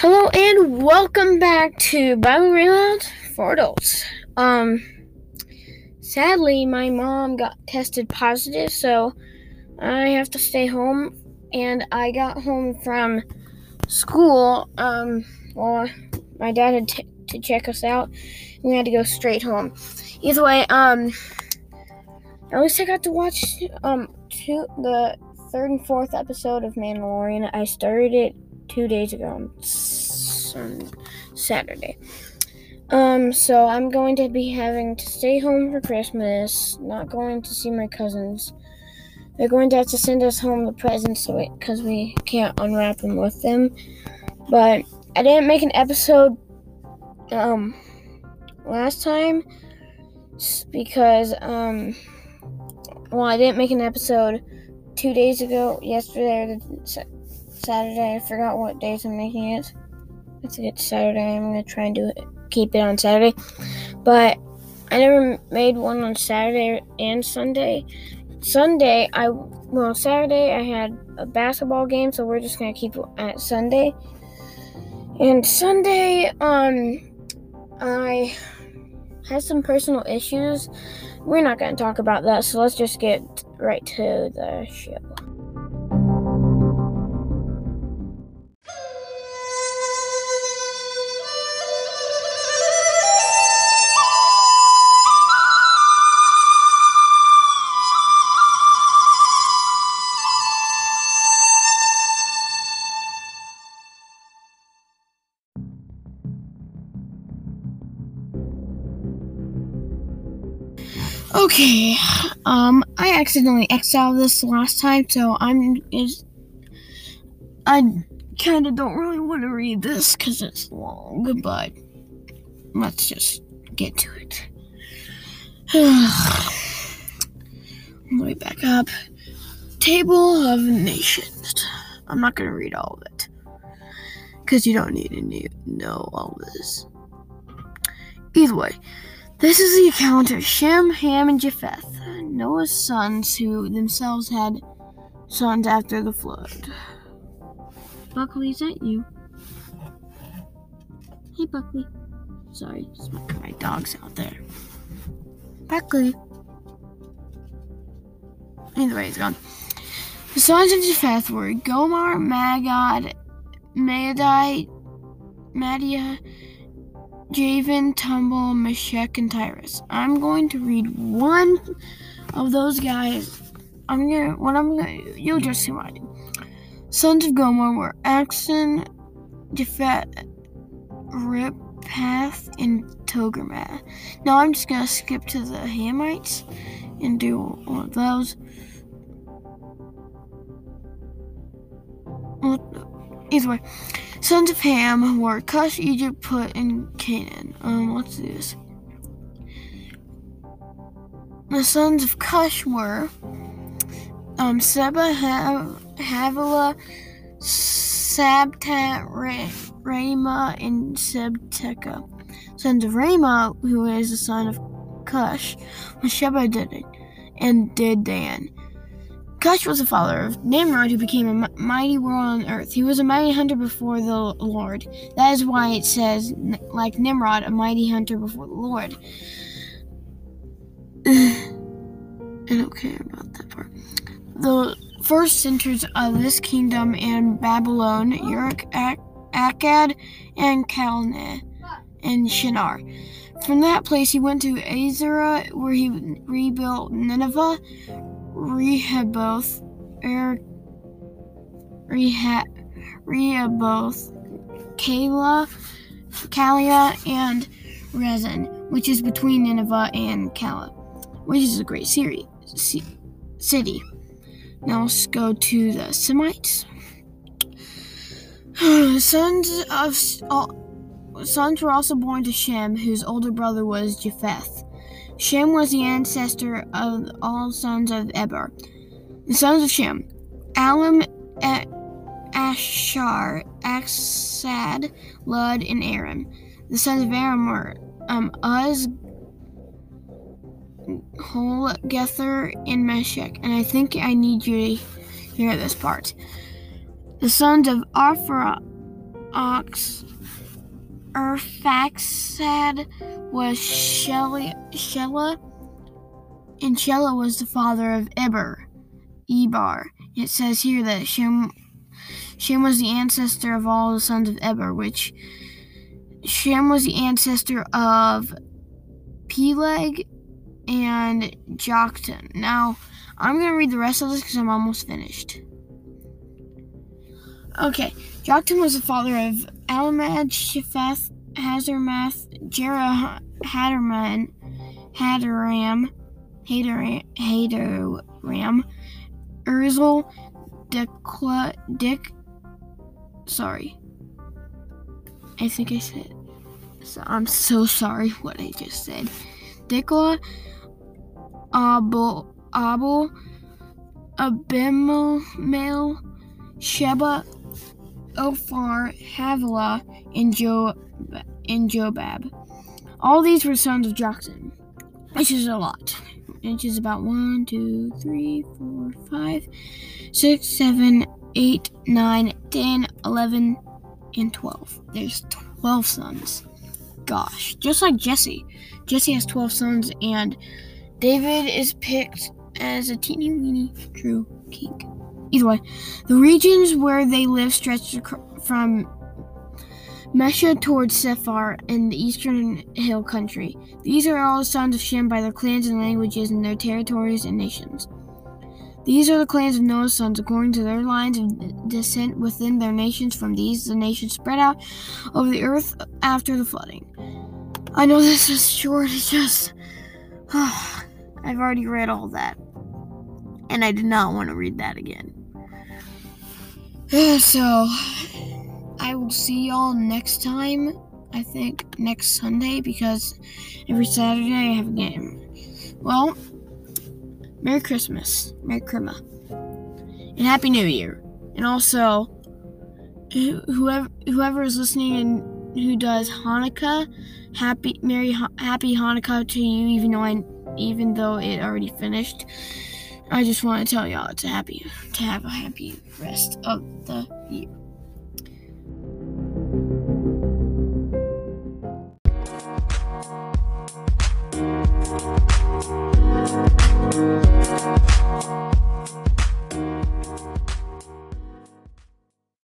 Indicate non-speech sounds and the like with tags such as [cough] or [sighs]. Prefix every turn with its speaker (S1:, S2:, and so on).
S1: Hello and welcome back to Bible Reload for Adults. Um, sadly, my mom got tested positive, so I have to stay home. And I got home from school. Um, well, my dad had t- to check us out. We had to go straight home. Either way, um, at least I got to watch um two the third and fourth episode of Mandalorian. I started it two days ago on Saturday. Um, so I'm going to be having to stay home for Christmas, not going to see my cousins. They're going to have to send us home the presents because we can't unwrap them with them. But I didn't make an episode um last time because um well I didn't make an episode two days ago, yesterday Saturday. I forgot what days I'm making it. I think it's Saturday. I'm gonna try and do it, keep it on Saturday, but I never made one on Saturday and Sunday. Sunday, I well Saturday I had a basketball game, so we're just gonna keep it at Sunday. And Sunday, um, I had some personal issues. We're not gonna talk about that, so let's just get right to the show. Okay, um, I accidentally exiled this last time, so I'm is I kind of don't really want to read this because it's long, but let's just get to it. [sighs] Let me back up. Table of Nations. I'm not gonna read all of it because you don't need to know all this. Either way. This is the account of Shem, Ham, and Japheth, Noah's sons who themselves had sons after the flood. Buckley, is that you? Hey, Buckley. Sorry, my dog's out there. Buckley. Anyway, he's gone. The sons of Japheth were Gomer, Magog, Madai, Madia, Javan, Tumble, Meshech, and Tiras. I'm going to read one of those guys. I'm gonna what I'm gonna you'll just see what I do. Sons of Gomer were Axon, Japhet, Ripath, and Togarmah. Now I'm just gonna skip to the Hamites and do one of those. Either way. Sons of Ham were Cush, Egypt, Put, and Canaan. Um, let's do this. The sons of Cush were um, Seba, Hav- Havilah, Sabta, Raamah, and Sebteka. Sons of Raamah, who is the son of Cush, was Sheba Dedan and Dedan. Cush was the father of Nimrod, who became a mighty world on earth. He was a mighty hunter before the Lord. That is why it says, like Nimrod, a mighty hunter before the Lord. [sighs] I don't care about that part. The first centers of this kingdom in Babylon, Uruk, Ak- Akkad, and Calneh, and Shinar. From that place, he went to Azara, where he rebuilt Nineveh, Rehoboth, er, Reha, Rehoboth, Calah, Kalia, and Rezin, which is between Nineveh and Calah, which is a great city. city. Now let's go to the Semites. [sighs] sons of sons were also born to Shem, whose older brother was Japheth. Shem was the ancestor of all sons of Eber. The sons of Shem Alam, Ashar, Aksad, Lud, and Aram. The sons of Aram were um, Uz, Hol, Gether, and Meshech. And I think I need you to hear this part. The sons of Arphara, Ox Urfaxad was Shelah, Shelah, and Shelah was the father of Eber, Ebar. It says here that Shem, Shem was the ancestor of all the sons of Eber, which Shem was the ancestor of Peleg and Joktan. Now, I'm going to read the rest of this because I'm almost finished. Okay, Joktan was the father of Alamad, Shepheth, Hazarmath, Jerah, Haderman, Hadaram, Hadaram, Hadaram, Diklah, Dick, sorry. I think I said, so I'm so sorry what I just said. Diklah, Abel, Abel, Abimael, Sheba, Ophir, Havilah, and, jo- and Jobab. All these were sons of Joktan, which is a lot. Which is about 1, 2, 3, 4, 5, 6, 7, 8, 9, 10, 11, and 12. There's 12 sons. Gosh, just like Jesse. Jesse has 12 sons, and David is picked as a teeny weeny true king. Either way, the regions where they live stretched from Mesha towards Sephar in the eastern hill country. These are all the sons of Shem by their clans and languages and their territories and nations. These are the clans of Noah's sons according to their lines of descent within their nations. From these, the nations spread out over the earth after the flooding. I know this is short, it's just. Oh, [sighs] I've already read all that. And I did not want to read that again. [sighs] So, I will see y'all next time. I think next Sunday because every Saturday I have a game. Well, Merry Christmas, Merry Christmas, and Happy New Year. And also, whoever whoever is listening and who does Hanukkah, happy Merry Happy Hanukkah to you. Even though I even though it already finished. I just want to tell y'all a happy to have a happy rest of the year.